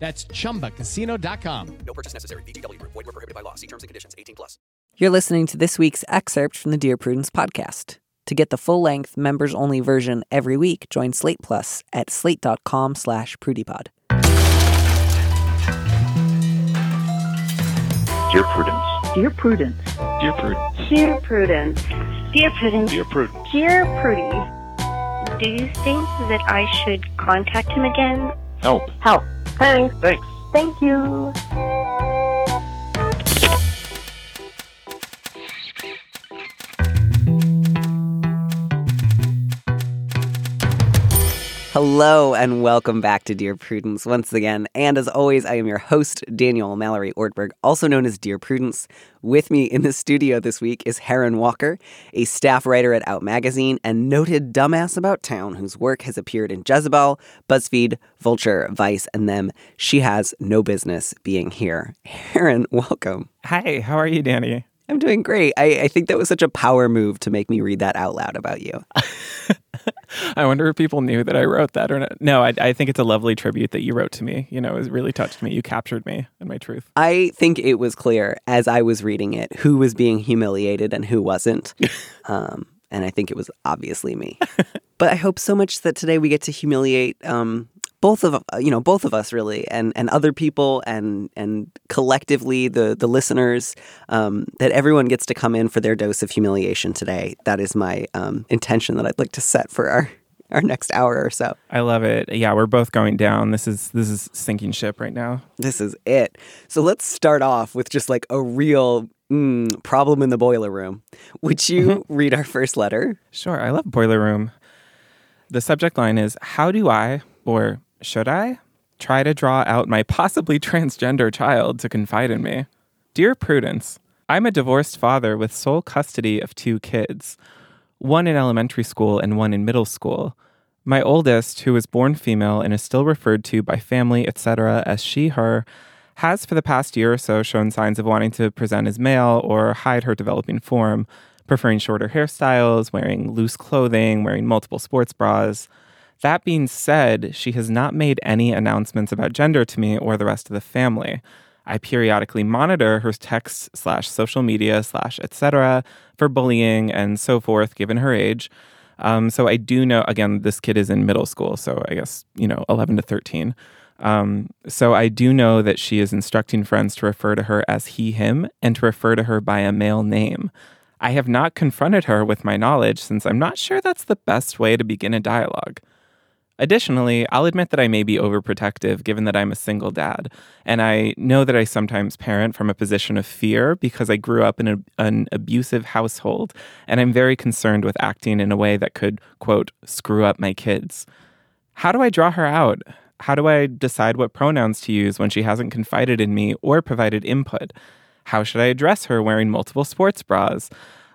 That's chumbacasino.com. No purchase necessary. VGW Group. Void were prohibited by law. See terms and conditions. 18 plus. You're listening to this week's excerpt from the Dear Prudence podcast. To get the full-length, members-only version every week, join Slate Plus at slate.com slash prudypod. Dear Prudence. Dear Prudence. Dear Prudence. Dear Prudence. Dear Prudence. Dear Prudence. Dear Prudy. Do you think that I should contact him again? Help. Help. Thanks. Thanks. Thank you. Hello and welcome back to Dear Prudence once again. And as always, I am your host, Daniel Mallory Ortberg, also known as Dear Prudence. With me in the studio this week is Harron Walker, a staff writer at Out Magazine and noted dumbass about town whose work has appeared in Jezebel, BuzzFeed, Vulture, Vice, and them. She has no business being here. Harron, welcome. Hi, how are you, Danny? I'm doing great. I, I think that was such a power move to make me read that out loud about you. I wonder if people knew that I wrote that or not. No, I, I think it's a lovely tribute that you wrote to me. You know, it really touched me. You captured me and my truth. I think it was clear as I was reading it who was being humiliated and who wasn't. um, and I think it was obviously me. but I hope so much that today we get to humiliate um, both of uh, you know both of us really, and and other people, and and collectively the the listeners. Um, that everyone gets to come in for their dose of humiliation today. That is my um, intention that I'd like to set for our our next hour or so. I love it. Yeah, we're both going down. This is this is sinking ship right now. This is it. So let's start off with just like a real mm, problem in the boiler room. Would you read our first letter? Sure, I love Boiler Room. The subject line is How do I, or should I, try to draw out my possibly transgender child to confide in me? Dear Prudence, I'm a divorced father with sole custody of two kids, one in elementary school and one in middle school. My oldest, who was born female and is still referred to by family, etc., as she, her, has for the past year or so shown signs of wanting to present as male or hide her developing form, preferring shorter hairstyles, wearing loose clothing, wearing multiple sports bras. That being said, she has not made any announcements about gender to me or the rest of the family. I periodically monitor her texts slash social media slash etc. for bullying and so forth, given her age. Um, so I do know, again, this kid is in middle school, so I guess, you know, 11 to 13. Um, so I do know that she is instructing friends to refer to her as he, him, and to refer to her by a male name. I have not confronted her with my knowledge since I'm not sure that's the best way to begin a dialogue. Additionally, I'll admit that I may be overprotective given that I'm a single dad, and I know that I sometimes parent from a position of fear because I grew up in a, an abusive household, and I'm very concerned with acting in a way that could, quote, screw up my kids. How do I draw her out? How do I decide what pronouns to use when she hasn't confided in me or provided input? How should I address her wearing multiple sports bras?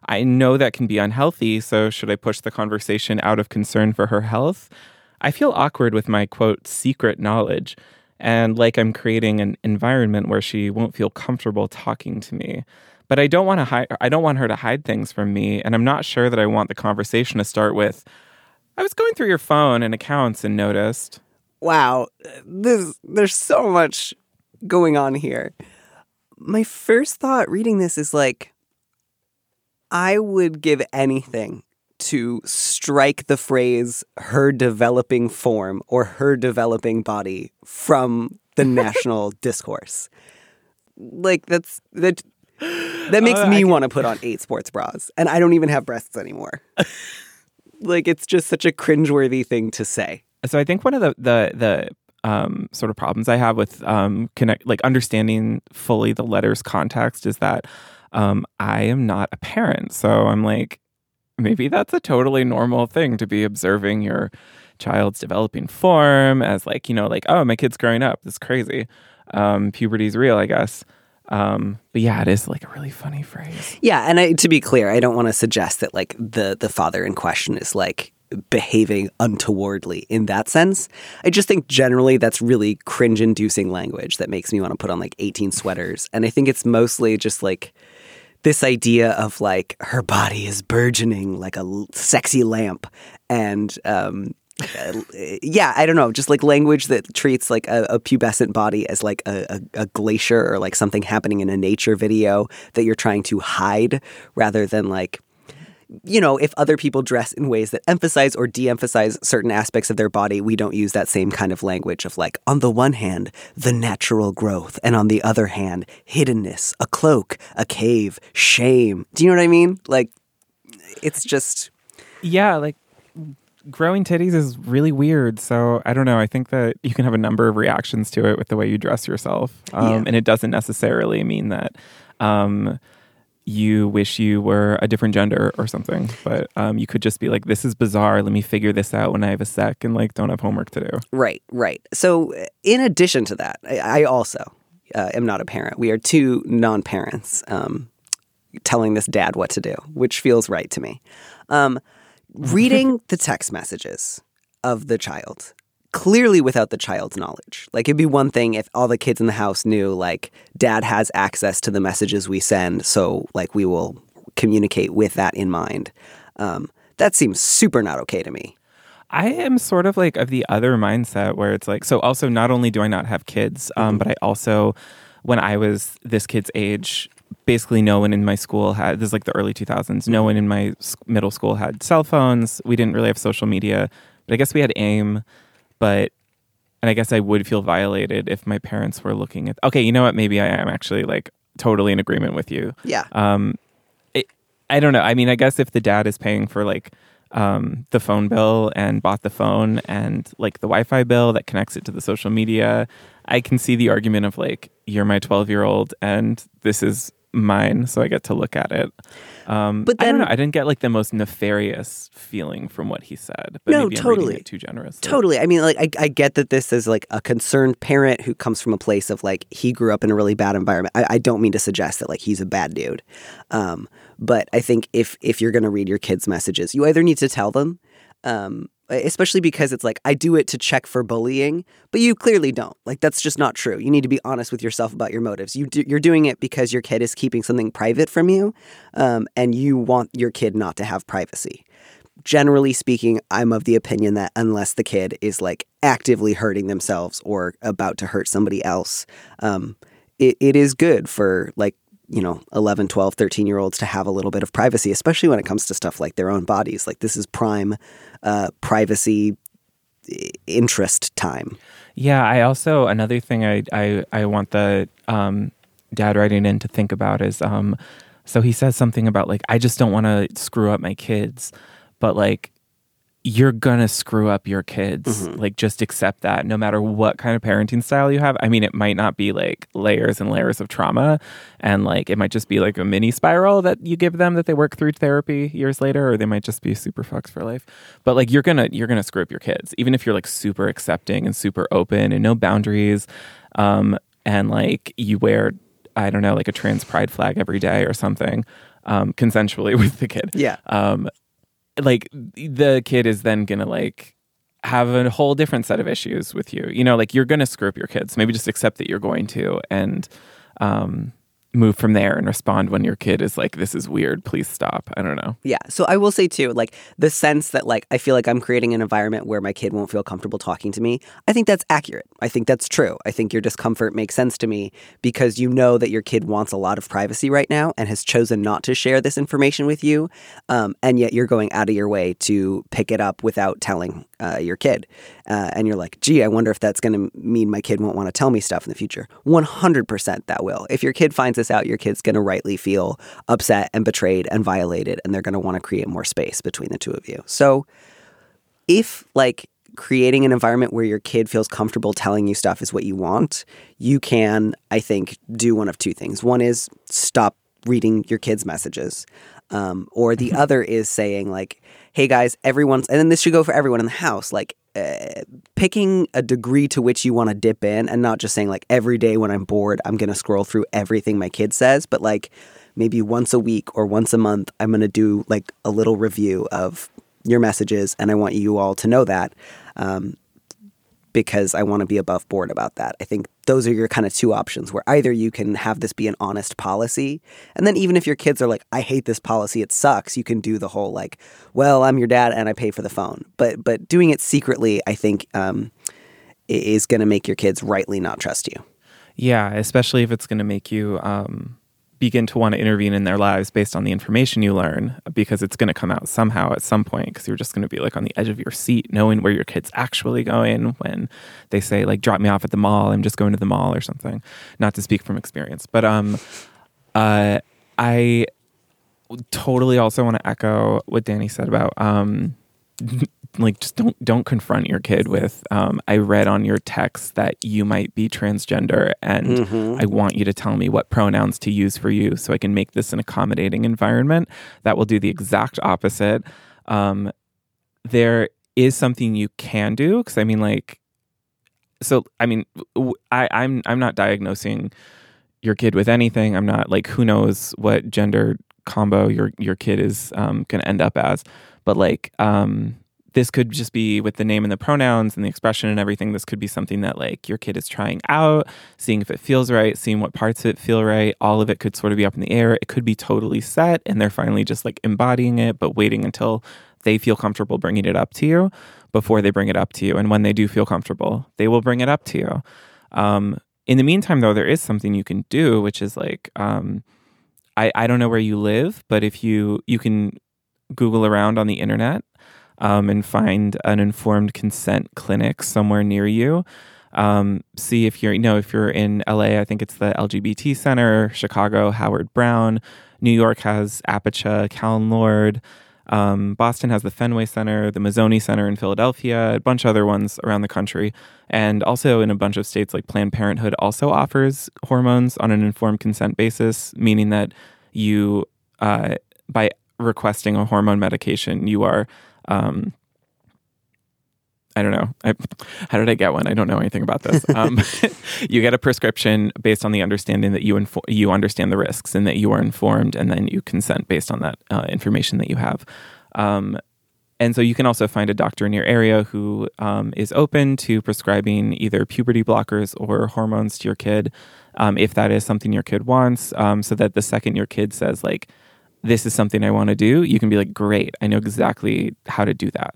I know that can be unhealthy, so should I push the conversation out of concern for her health? I feel awkward with my quote secret knowledge and like I'm creating an environment where she won't feel comfortable talking to me. But I don't want to hide I don't want her to hide things from me and I'm not sure that I want the conversation to start with I was going through your phone and accounts and noticed. Wow, this there's so much going on here. My first thought reading this is like I would give anything to strike the phrase her developing form or her developing body from the national discourse. Like that's that that makes Uh, me want to put on eight sports bras and I don't even have breasts anymore. like it's just such a cringeworthy thing to say. So I think one of the the the um, sort of problems I have with um, connect like understanding fully the letter's context is that um, I am not a parent, so I'm like maybe that's a totally normal thing to be observing your child's developing form as like you know like oh my kid's growing up. This is crazy. Um, puberty's real, I guess. Um, but yeah, it is like a really funny phrase. Yeah, and I, to be clear, I don't want to suggest that like the the father in question is like behaving untowardly in that sense. I just think generally that's really cringe-inducing language that makes me want to put on like 18 sweaters. And I think it's mostly just like this idea of like her body is burgeoning like a sexy lamp. And um uh, yeah, I don't know, just like language that treats like a, a pubescent body as like a, a, a glacier or like something happening in a nature video that you're trying to hide rather than like you know, if other people dress in ways that emphasize or de emphasize certain aspects of their body, we don't use that same kind of language of like, on the one hand, the natural growth, and on the other hand, hiddenness, a cloak, a cave, shame. Do you know what I mean? Like, it's just. Yeah, like growing titties is really weird. So I don't know. I think that you can have a number of reactions to it with the way you dress yourself. Um, Yeah. And it doesn't necessarily mean that um, you wish you were a different gender or something. But um, you could just be like, this is bizarre. Let me figure this out when I have a sec and like don't have homework to do. Right, right. So, in addition to that, I, I also uh, am not a parent. We are two non parents um, telling this dad what to do, which feels right to me. Um, reading the text messages of the child, clearly without the child's knowledge. Like, it'd be one thing if all the kids in the house knew, like, dad has access to the messages we send, so, like, we will communicate with that in mind. Um, that seems super not okay to me. I am sort of like of the other mindset where it's like, so also not only do I not have kids, um, but I also, when I was this kid's age, basically no one in my school had, this is like the early 2000s, no one in my middle school had cell phones. We didn't really have social media, but I guess we had AIM, but, and I guess I would feel violated if my parents were looking at, okay, you know what? Maybe I am actually like totally in agreement with you Yeah. um it, i don't know i mean i guess if the dad is paying for like um the phone bill and bought the phone and like the wi-fi bill that connects it to the social media i can see the argument of like you're my 12 year old and this is mine so i get to look at it um But i don't then- know i didn't get like the most nefarious feeling from what he said but No, maybe I'm totally. too generous Totally. I mean, like, I, I get that this is like a concerned parent who comes from a place of like he grew up in a really bad environment. I, I don't mean to suggest that like he's a bad dude, um, but I think if if you're gonna read your kids' messages, you either need to tell them, um, especially because it's like I do it to check for bullying, but you clearly don't. Like that's just not true. You need to be honest with yourself about your motives. You do, you're doing it because your kid is keeping something private from you, um, and you want your kid not to have privacy generally speaking, I'm of the opinion that unless the kid is like actively hurting themselves or about to hurt somebody else, um, it, it is good for like, you know, 11, 12, 13 year olds to have a little bit of privacy, especially when it comes to stuff like their own bodies. Like, this is prime uh, privacy interest time. Yeah, I also another thing I I, I want the um, dad writing in to think about is um, so he says something about like I just don't want to screw up my kids, but like you're gonna screw up your kids. Like just accept that, no matter what kind of parenting style you have. I mean, it might not be like layers and layers of trauma, and like it might just be like a mini spiral that you give them that they work through therapy years later, or they might just be super fucks for life. But like you're gonna you're gonna screw up your kids, even if you're like super accepting and super open and no boundaries, um, and like you wear I don't know like a trans pride flag every day or something, um, consensually with the kid Yeah. um like the kid is then gonna like have a whole different set of issues with you. You know like you're gonna screw up your kids. Maybe just accept that you're going to and um move from there and respond when your kid is like this is weird please stop i don't know Yeah. So I will say too, like the sense that like I feel like I'm creating an environment where my kid won't feel comfortable talking to me. I think that's accurate. I think that's true. I think your discomfort makes sense to me because you know that your kid wants a lot of privacy right now and has chosen not to share this information with you, um, and yet you're going out of your way to pick it up without telling uh, your kid. Uh, and you're like, gee, I wonder if that's going to mean my kid won't want to tell me stuff in the future. 100% that will. If your kid finds this out, your kid's going to rightly feel upset and betrayed and violated, and they're going to want to create more space between the two of you. So, if like creating an environment where your kid feels comfortable telling you stuff is what you want, you can, I think, do one of two things. One is stop reading your kids' messages. Um, or the other is saying, like, hey guys, everyone's, and then this should go for everyone in the house. Like, picking a degree to which you want to dip in and not just saying like every day when I'm bored, I'm going to scroll through everything my kid says, but like maybe once a week or once a month, I'm going to do like a little review of your messages. And I want you all to know that. Um, because I want to be above board about that. I think those are your kind of two options where either you can have this be an honest policy, and then even if your kids are like, I hate this policy, it sucks, you can do the whole like, well, I'm your dad and I pay for the phone. But but doing it secretly, I think, um, is going to make your kids rightly not trust you. Yeah, especially if it's going to make you um, begin to want to intervene in their lives based on the information you learn, because it's going to come out somehow at some point. Because you're just going to be like on the edge of your seat, knowing where your kid's actually going when they say like, "Drop me off at the mall. I'm just going to the mall" or something. Not to speak from experience, but um, uh, I totally also want to echo what Danny said about um, like just don't don't confront your kid with um, i read on your text that you might be transgender and i want you to tell me what pronouns to use for you so i can make this an accommodating environment. That will do the exact opposite. Um, there is something you can do because i mean like so i mean I, i'm i'm not diagnosing your kid with anything. I'm not like who knows what gender combo your your kid is um, going to end up as. But like um, this could just be with the name and the pronouns and the expression and everything this could be something that like your kid is trying out seeing if it feels right seeing what parts of it feel right. All of it could sort of be up in the air. It could be totally set and they're finally just like embodying it but waiting until they feel comfortable bringing it up to you before they bring it up to you. And when they do feel comfortable they will bring it up to you. Um, in the meantime though there is something you can do which is like um, I, I don't know where you live but if you you can google around on the internet um, and find an informed consent clinic somewhere near you. Um, see if you're, you know, if you're in LA, I think it's the LGBT Center, Chicago, Howard Brown, New York has Apicha, Callan Lord, um, Boston has the Fenway Center, the Mazzoni Center in Philadelphia, a bunch of other ones around the country. And also in a bunch of states like Planned Parenthood also offers hormones on an informed consent basis, meaning that you, uh, by requesting a hormone medication, you are um, I don't know. I, how did I get one? I don't know anything about this. Um, you get a prescription based on the understanding that you info- you understand the risks and that you are informed, and then you consent based on that uh, information that you have. Um, and so you can also find a doctor in your area who um, is open to prescribing either puberty blockers or hormones to your kid, um, if that is something your kid wants. Um, so that the second your kid says like, "This is something I want to do," you can be like, "Great, I know exactly how to do that."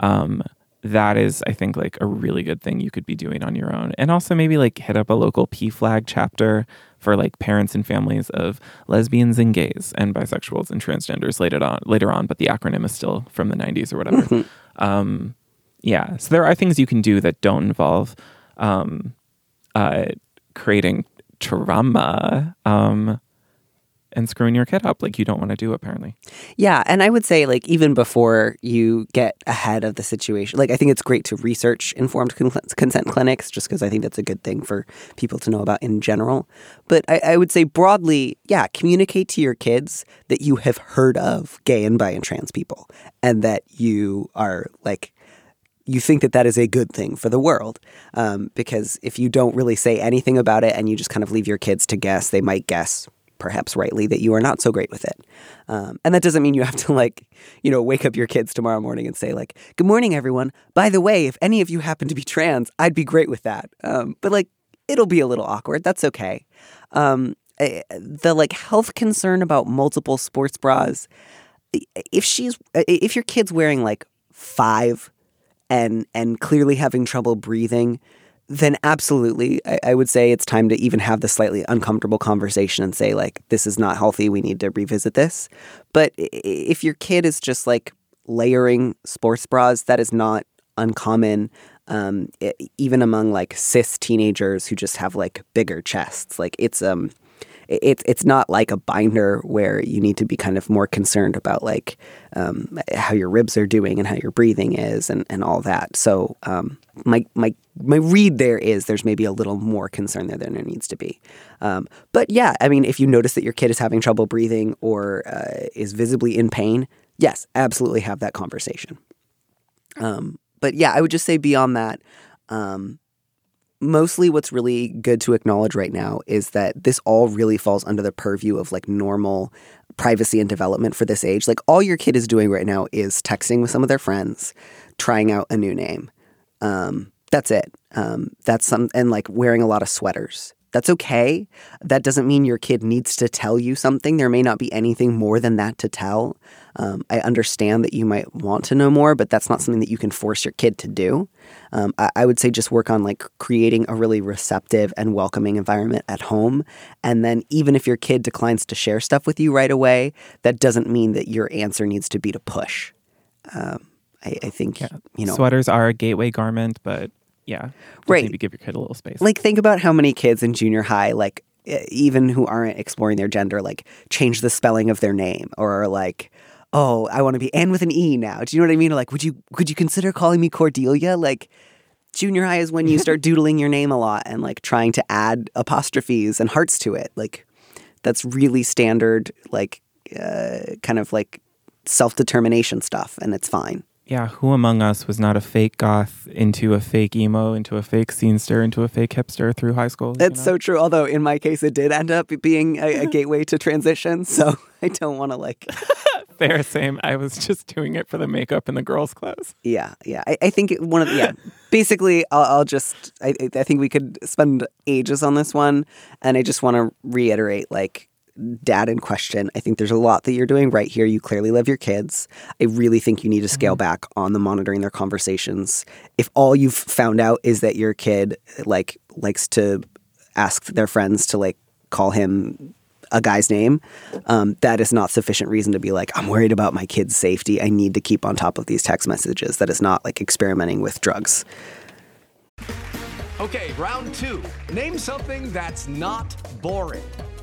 Um, that is, I think, like a really good thing you could be doing on your own. And also maybe like hit up a local PFLAG chapter for like parents and families of lesbians and gays and bisexuals and transgenders later on later on, but the acronym is still from the nineties or whatever. um, yeah. So there are things you can do that don't involve um, uh, creating trauma. Um, and screwing your kid up like you don't want to do apparently Yeah, and I would say like even before you get ahead of the situation, like I think it's great to research informed con- consent clinics, just because I think that's a good thing for people to know about in general. But I, I would say broadly, yeah, communicate to your kids that you have heard of gay and bi and trans people, and that you are like you think that that is a good thing for the world. Um, because if you don't really say anything about it and you just kind of leave your kids to guess, they might guess perhaps rightly that you are not so great with it. Um, and that doesn't mean you have to like, you know, wake up your kids tomorrow morning and say like, "Good morning, everyone. By the way, if any of you happen to be trans, I'd be great with that." Um, but like, it'll be a little awkward. That's okay. Um, eh, the like health concern about multiple sports bras. If she's, if your kid's wearing like five, and and clearly having trouble breathing then absolutely I, I would say it's time to even have the slightly uncomfortable conversation and say like this is not healthy we need to revisit this. But if your kid is just like layering sports bras that is not uncommon um, e- even among like cis teenagers who just have like bigger chests. Like it's um it's it's not like a binder where you need to be kind of more concerned about like um, how your ribs are doing and how your breathing is and, and all that. So um, my my my read there is there's maybe a little more concern there than there needs to be. Um, but yeah, I mean, if you notice that your kid is having trouble breathing or uh, is visibly in pain, yes, absolutely have that conversation. Um, but yeah, I would just say beyond that, um, mostly what's really good to acknowledge right now is that this all really falls under the purview of like normal privacy and development for this age. Like all your kid is doing right now is texting with some of their friends, trying out a new name. Um, that's it. Um, that's some and like wearing a lot of sweaters. That's okay. That doesn't mean your kid needs to tell you something. There may not be anything more than that to tell. Um, I understand that you might want to know more, but that's not something that you can force your kid to do. Um, I, I would say just work on like creating a really receptive and welcoming environment at home. And then even if your kid declines to share stuff with you right away, that doesn't mean that your answer needs to be to push. Um, I, I think you know Sweaters are a gateway garment, but yeah, Right. Maybe give your kid a little space. like think about how many kids in junior high like even who aren't exploring their gender like change the spelling of their name or are like oh i want to be Anne with an e now. Do you know what i mean? Or like would you could you consider calling me cordelia? Like junior high is when you start doodling your name a lot and like trying to add apostrophes and hearts to it. Like that's really standard like uh, kind of like self-determination stuff and it's fine yeah, who among us was not a fake goth into a fake emo into a fake scenester into a fake hipster through high school? you That's know? so true. Although in my case, it did end up being a, a gateway to transition. So I don't want to like, fair. Same. I was just doing it for the makeup and the girls' clothes. yeah, yeah. I, I think it- one of the, yeah. Basically, I'll, I'll just. I- I think we could spend ages on this one, and I just want to reiterate, like. Dad in question. I think there's a lot that you're doing right here. You clearly love your kids. I really think you need to scale back on the monitoring their conversations. If all you've found out is that your kid like likes to ask their friends to like call him a guy's name, um, that is not sufficient reason to be like, I'm worried about my kid's safety. I need to keep on top of these text messages. That is not like experimenting with drugs. Okay, round two. Name something that's not boring.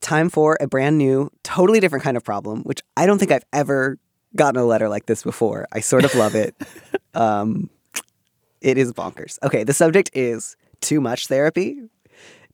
time for a brand new, totally different kind of problem, which I don't think I've ever gotten a letter like this before. I sort of love it. um, it is bonkers. Okay, the subject is too much therapy.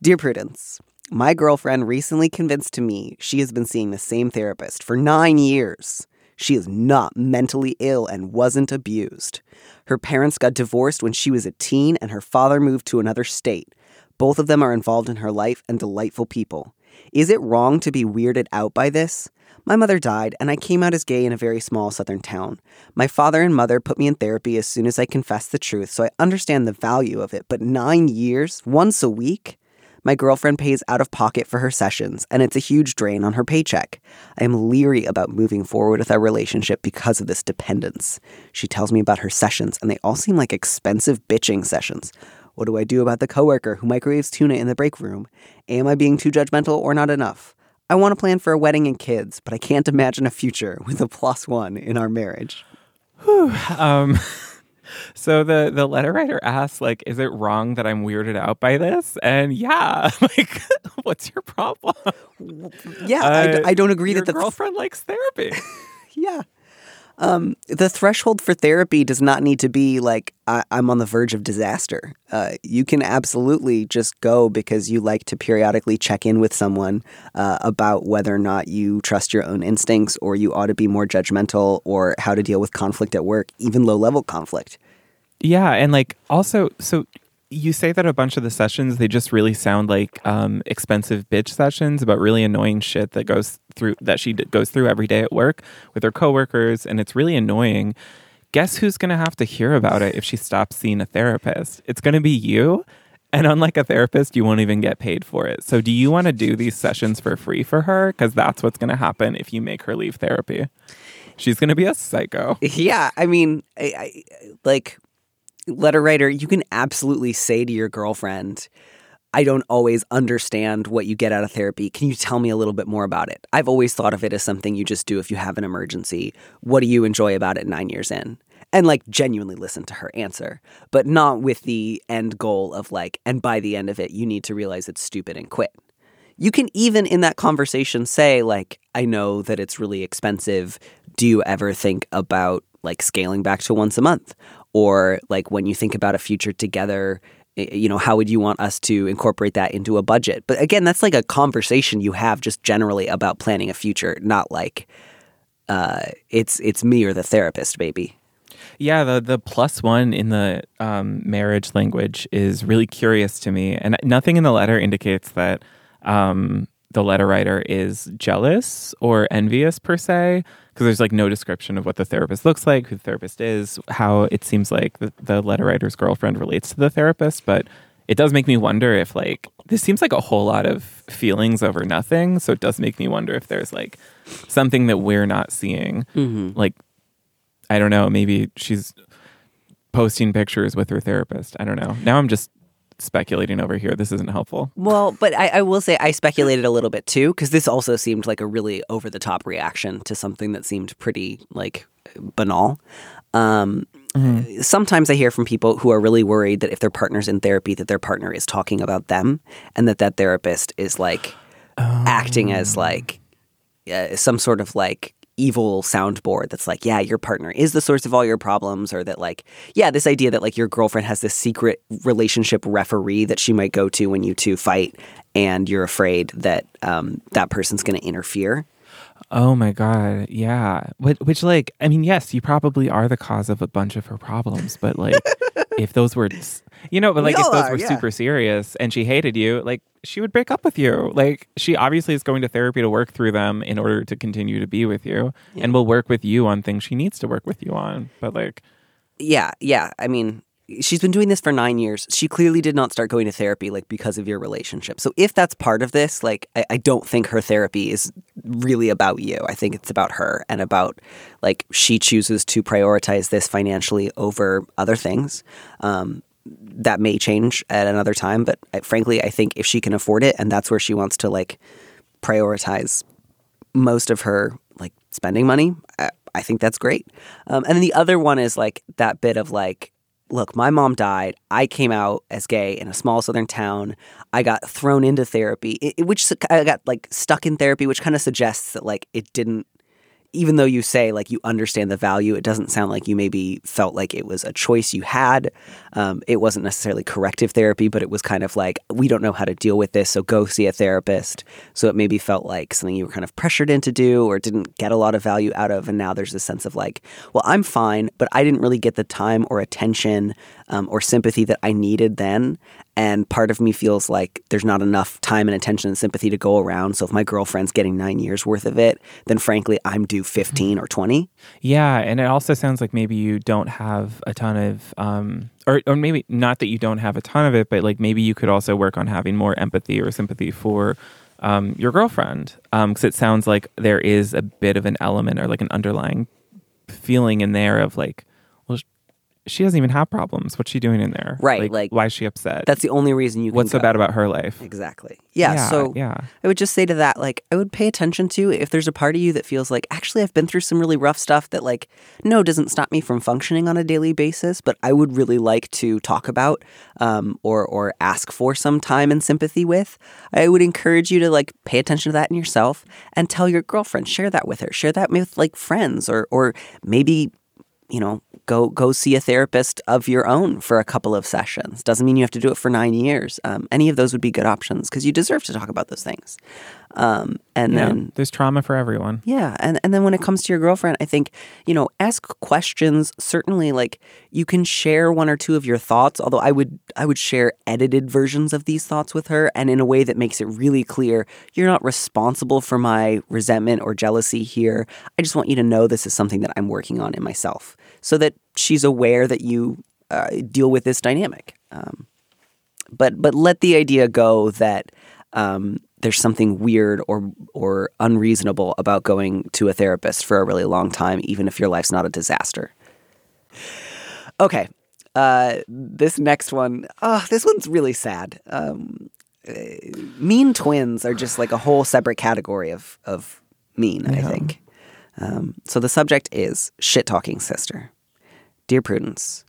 Dear Prudence, my girlfriend recently convinced to me she has been seeing the same therapist for nine years. She is not mentally ill and wasn't abused. Her parents got divorced when she was a teen, and her father moved to another state. Both of them are involved in her life and delightful people. Is it wrong to be weirded out by this? My mother died, and I came out as gay in a very small southern town. My father and mother put me in therapy as soon as I confessed the truth, so I understand the value of it. But nine years, once a week? My girlfriend pays out of pocket for her sessions, and it's a huge drain on her paycheck. I am leery about moving forward with our relationship because of this dependence. She tells me about her sessions, and they all seem like expensive bitching sessions. What do I do about the coworker who microwaves tuna in the break room? Am I being too judgmental or not enough? I want to plan for a wedding and kids, but I can't imagine a future with a plus one in our marriage. Um, so the the letter writer asks, like, is it wrong that I'm weirded out by this? And yeah, like, what's your problem? Yeah, Uh, I, don't agree that the girlfriend likes therapy. yeah. Um, the threshold for therapy does not need to be like I- I'm on the verge of disaster. Uh, you can absolutely just go because you like to periodically check in with someone uh, about whether or not you trust your own instincts or you ought to be more judgmental or how to deal with conflict at work, even low level conflict. Yeah, and like also, so you say that a bunch of the sessions they just really sound like um, expensive bitch sessions about really annoying shit that goes through that she d- goes through every day at work with her coworkers, and it's really annoying. Guess who's gonna have to hear about it if she stops seeing a therapist? It's gonna be you. And unlike a therapist, you won't even get paid for it. So, do you want to do these sessions for free for her? Because that's what's going to happen if you make her leave therapy. She's going to be a psycho. Yeah, I mean, I, I, like letter writer, you can absolutely say to your girlfriend, I don't always understand what you get out of therapy. Can you tell me a little bit more about it? I've always thought of it as something you just do if you have an emergency. What do you enjoy about it nine years in? and like genuinely listen to her answer, but not with the end goal of like, and by the end of it, you need to realize it's stupid and quit. You can even in that conversation say, like, I know that it's really expensive. Do you ever think about like scaling back to once a month? Or like when you think about a future together, you know, how would you want us to incorporate that into a budget? But again, that's like a conversation you have just generally about planning a future, not like uh, it's it's me or the therapist, maybe Yeah, the the plus one in the um, marriage language is really curious to me, and nothing in the letter indicates that um, the letter writer is jealous or envious per se, because there's like no description of what the therapist looks like, who the therapist is, how it seems like the, the letter writer's girlfriend relates to the therapist, but it does make me wonder if like this seems like a whole lot of feelings over nothing, so it does make me wonder if there's like something that we're not seeing, mm-hmm. like I don't know. Maybe she's posting pictures with her therapist. I don't know. Now I'm just speculating over here. This isn't helpful. Well, but I, I will say I speculated a little bit too because this also seemed like a really over the top reaction to something that seemed pretty like banal. Um, Sometimes I hear from people who are really worried that if their partner's in therapy, that their partner is talking about them, and that that therapist is like acting as like uh, some sort of like evil soundboard that's like, yeah, your partner is the source of all your problems, or that like, yeah, this idea that like your girlfriend has this secret relationship referee that she might go to when you two fight, and you're afraid that um, that person's going to interfere. Oh my god. Yeah. Which, which like I mean, yes, you probably are the cause of a bunch of her problems, but like if those were you know, but We like if those are, were yeah. super serious and she hated you, like she would break up with you. Like she obviously is going to therapy to work through them in order to continue to be with you and will work with you on things she needs to work with you on. But like Yeah, yeah. I mean, she's been doing this for nine years. She clearly did not start going to therapy like because of your relationship. So if that's part of this, like I, I don't think her therapy is really about you. I think it's about her and about like she chooses to prioritize this financially over other things. Um, that may change at another time, but I, frankly, I think if she can afford it and that's where she wants to like prioritize most of her like spending money. I, I think that's great. Um, and then the other one is like that bit of like, look, my mom died. I came out as gay in a small southern town. I got thrown into therapy, it, it- which I got like stuck in therapy, which kind of suggests that like it didn't. Even though you say like you understand the value, it doesn't sound like you maybe felt like it was a choice you had. Um, it wasn't necessarily corrective therapy, but it was kind of like we don't know how to deal with this, so go see a therapist. So it maybe felt like something you were kind of pressured into do or didn't get a lot of value out of, and now there's this sense of like, well, I'm fine, but I didn't really get the time or attention um, or sympathy that I needed then. And part of me feels like there's not enough time and attention and sympathy to go around. So if my girlfriend's getting nine years worth of it, then frankly, I'm due 15 or 20. Yeah, and it also sounds like maybe you don't have a ton of, um, or or maybe not that you don't have a ton of it, but like maybe you could also work on having more empathy or sympathy for um, your girlfriend, because it sounds like there is a bit of an element or like an underlying feeling in there of like, she doesn't even have problems. What's she doing in there? Right, like, why is she upset? That's the only reason you can What's so go. bad about her life? Exactly. Yeah, Yeah, so yeah. I would just say to that, like, I would pay attention to if there's a part of you that feels like, actually, I've been through some really rough stuff that, like, no, doesn't stop me from functioning on a daily basis, but I would really like to talk about um, or or ask for some time and sympathy with. I would encourage you to like pay attention to that in yourself and tell your girlfriend, share that with her, share that with like friends, or or maybe you know, go go see a therapist of your own for a couple of sessions. Doesn't mean you have to do it for nine years. Um, any of those would be good options because you deserve to talk about those things. Um, and Yeah, then there's trauma for everyone. yeah, and and then when it comes to your girlfriend, I think you know, ask questions. Certainly, like you can share one or two of your thoughts. Although I would I would share edited versions of these thoughts with her, and in a way that makes it really clear you're not responsible for my resentment or jealousy here. I just want you to know this is something that I'm working on in myself, so that she's aware that you uh, deal with this dynamic. Um, but but let the idea go that um, there's something weird or or unreasonable about going to a therapist for a really long time, even if your life's not a disaster. Okay, uh, this next one, oh, this one's really sad. Um, uh, mean twins are just like a whole separate category of of mean. I think. Um, so the subject is shit talking sister. Dear Prudence,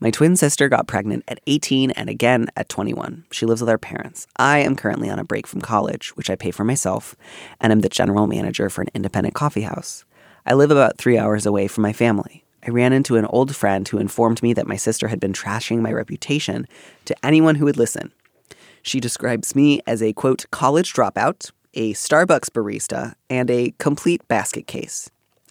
my twin sister got pregnant at 18 and again at 21. She lives with our parents. I am currently on a break from college, which I pay for myself, and I'm the general manager for an independent coffee house. I live about three hours away from my family. I ran into an old friend who informed me that my sister had been trashing my reputation to anyone who would listen. She describes me as a quote, college dropout, a Starbucks barista, and a complete basket case.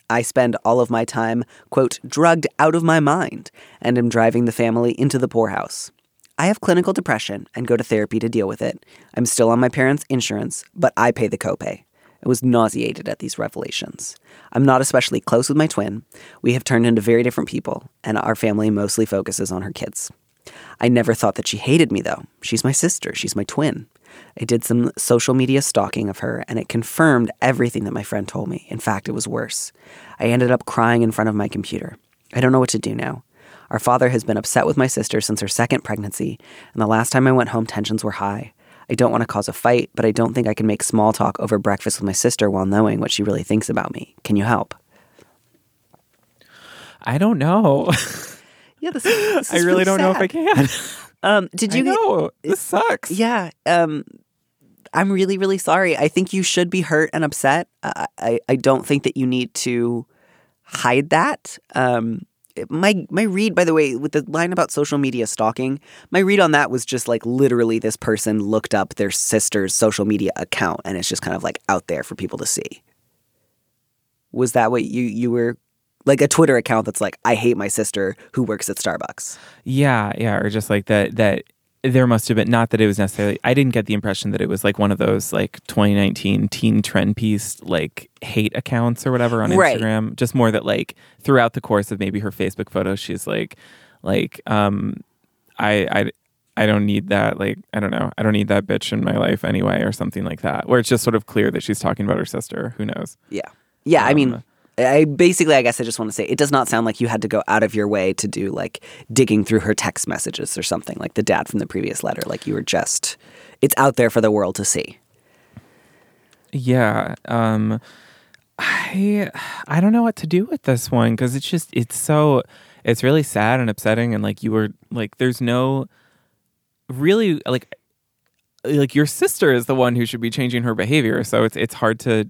I spend all of my time, quote, drugged out of my mind and am driving the family into the poorhouse. I have clinical depression and go to therapy to deal with it. I'm still on my parents' insurance, but I pay the copay. I was nauseated at these revelations. I'm not especially close with my twin. We have turned into very different people, and our family mostly focuses on her kids. I never thought that she hated me, though. She's my sister, she's my twin. I did some social media stalking of her, and it confirmed everything that my friend told me. In fact, it was worse. I ended up crying in front of my computer. I don't know what to do now. Our father has been upset with my sister since her second pregnancy, and the last time I went home, tensions were high. I don't want to cause a fight, but I don't think I can make small talk over breakfast with my sister while knowing what she really thinks about me. Can you help? I don't know. Yeah, this, is, I really don't know if I can. Um, did you know. This sucks. Yeah. Um, I'm really, really sorry. I think you should be hurt and upset. I, I, I don't think that you need to hide that. Um, my my read, by the way, with the line about social media stalking, my read on that was just like literally this person looked up their sister's social media account, and it's just kind of like out there for people to see. Was that what you you were like a Twitter account that's like I hate my sister who works at Starbucks? Yeah, yeah, or just like that that there must have been not that it was necessarily I didn't get the impression that it was like one of those like 2019 teen trend piece like hate accounts or whatever on Right. Instagram. Just more that like throughout the course of maybe her Facebook photos she's like like um I I I don't need that like I don't know. I don't need that bitch in my life anyway or something like that. Where it's just sort of clear that she's talking about her sister. Who knows? Yeah. Yeah, I mean, Um, I basically, I guess I just want to say it does not sound like you had to go out of your way to do like digging through her text messages or something like the dad from the previous letter. Like you were just, it's out there for the world to see. Yeah. Um I I don't know what to do with this one cuz it's just it's so it's really sad and upsetting and like you were like there's no really like like your sister is the one who should be changing her behavior so it's it's hard to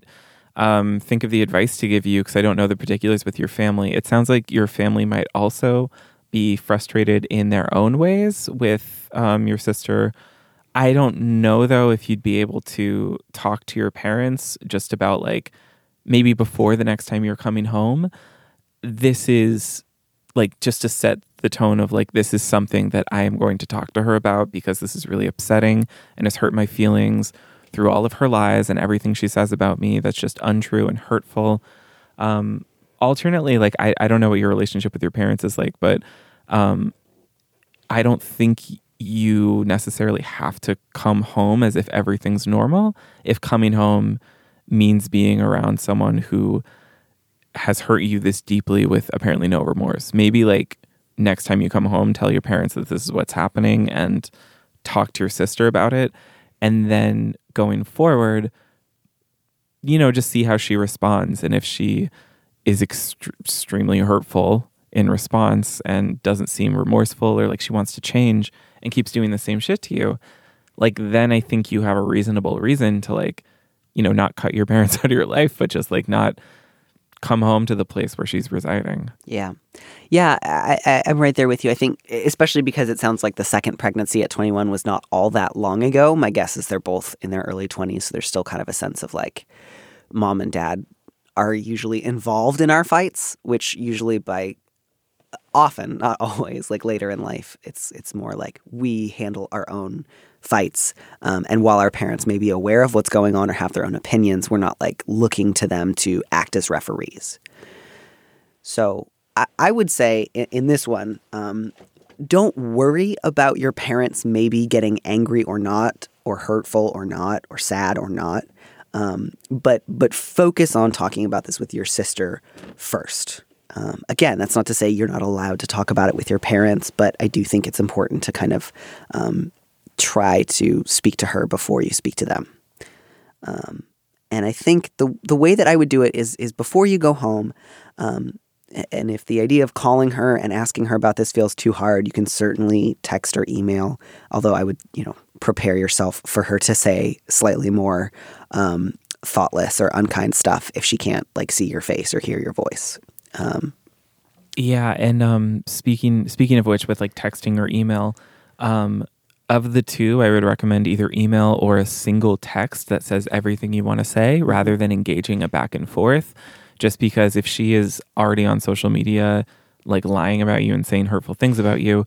um think of the advice to give you cuz I don't know the particulars with your family. It sounds like your family might also be frustrated in their own ways with um your sister I don't know though if you'd be able to talk to your parents just about like maybe before the next time you're coming home. This is like just to set the tone of like this is something that I am going to talk to her about because this is really upsetting and has hurt my feelings through all of her lies and everything she says about me that's just untrue and hurtful. Um alternately like I, I don't know what your relationship with your parents is like, but um I don't think you necessarily have to come home as if everything's normal. If coming home means being around someone who has hurt you this deeply with apparently no remorse, maybe like next time you come home, tell your parents that this is what's happening and talk to your sister about it. And then going forward, you know, just see how she responds. And if she is ext- extremely hurtful in response and doesn't seem remorseful or like she wants to change and keeps doing the same shit to you, like then I think you have a reasonable reason to like, you know, not cut your parents out of your life, but just like not come home to the place where she's residing. Yeah. Yeah, I, I'm right there with you. I think, especially because it sounds like the second pregnancy at 21 was not all that long ago. My guess is they're both in their early 20s. So there's still kind of a sense of like mom and dad are usually involved in our fights, which usually by often, not always, like later in life, it's it's more like we handle our own fights. Um, and while our parents may be aware of what's going on or have their own opinions, we're not like looking to them to act as referees. So I, I would say in, in this one, um, don't worry about your parents maybe getting angry or not, or hurtful or not, or sad or not. Um, but but focus on talking about this with your sister first. Um, again, that's not to say you're not allowed to talk about it with your parents, but I do think it's important to kind of um, try to speak to her before you speak to them. Um, and I think the the way that I would do it is is before you go home, um, and if the idea of calling her and asking her about this feels too hard, you can certainly text or email. Although I would, you know, prepare yourself for her to say slightly more um, thoughtless or unkind stuff if she can't like see your face or hear your voice. Um, Yeah, and um, speaking speaking of which, with like texting or email, um, of the two, I would recommend either email or a single text that says everything you want to say, rather than engaging a back and forth. Just because if she is already on social media, like lying about you and saying hurtful things about you,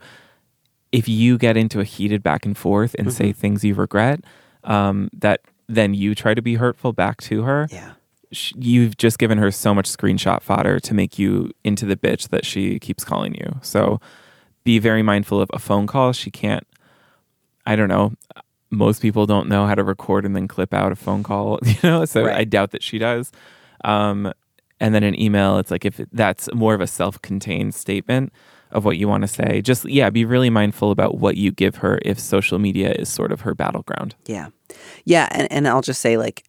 if you get into a heated back and forth and say things you regret, um, that then you try to be hurtful back to her yeah. you've just given her so much screenshot fodder to make you into the bitch that she keeps calling you. So be very mindful of a phone call. She can't, I don't know. Most people don't know how to record and then clip out a phone call, you know, so Right. I doubt that she does. Um, and then an email, it's like if that's more of a self contained statement of what you want to say, just, yeah, be really mindful about what you give her if social media is sort of her battleground. Yeah. Yeah. And, and I'll just say, like,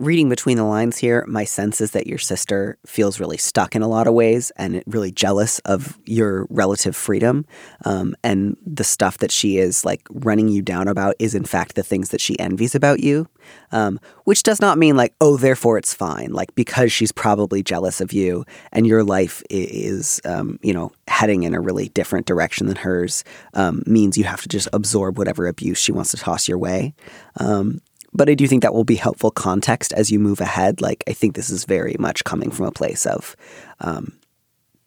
reading between the lines here, my sense is that your sister feels really stuck in a lot of ways and really jealous of your relative freedom. Um, and the stuff that she is like running you down about is, in fact, the things that she envies about you, um, which does not mean like, oh, therefore it's fine. Like, because she's probably jealous of you and your life is, um, you know, heading in a really different direction than hers, um, means you have to just absorb whatever abuse she wants to toss your way. Um, but I do think that will be helpful context as you move ahead. Like, I think this is very much coming from a place of um,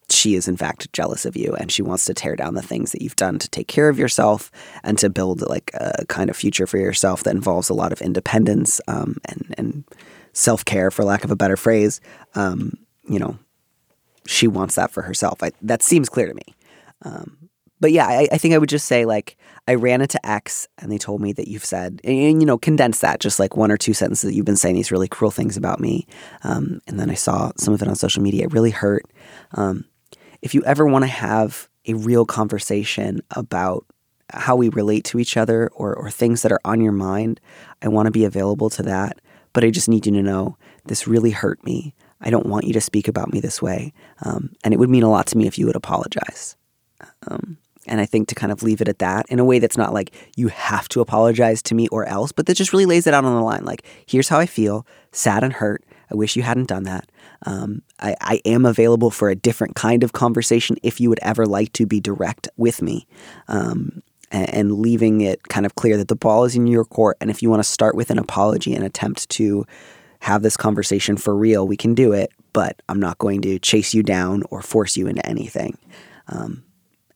she is, in fact, jealous of you and she wants to tear down the things that you've done to take care of yourself and to build like a kind of future for yourself that involves a lot of independence um, and, and self care, for lack of a better phrase. Um, you know, she wants that for herself. I, that seems clear to me. Um, but yeah, I, I think I would just say like I ran into X and they told me that you've said and, and, you know condense that just like one or two sentences that you've been saying these really cruel things about me, um, and then I saw some of it on social media. It really hurt. Um, if you ever want to have a real conversation about how we relate to each other or or things that are on your mind, I want to be available to that. But I just need you to know this really hurt me. I don't want you to speak about me this way, um, and it would mean a lot to me if you would apologize. Um, and I think to kind of leave it at that in a way that's not like you have to apologize to me or else, but that just really lays it out on the line. Like, here's how I feel sad and hurt. I wish you hadn't done that. Um, I, I am available for a different kind of conversation if you would ever like to be direct with me. Um, and, and leaving it kind of clear that the ball is in your court. And if you want to start with an apology and attempt to have this conversation for real, we can do it. But I'm not going to chase you down or force you into anything. Um,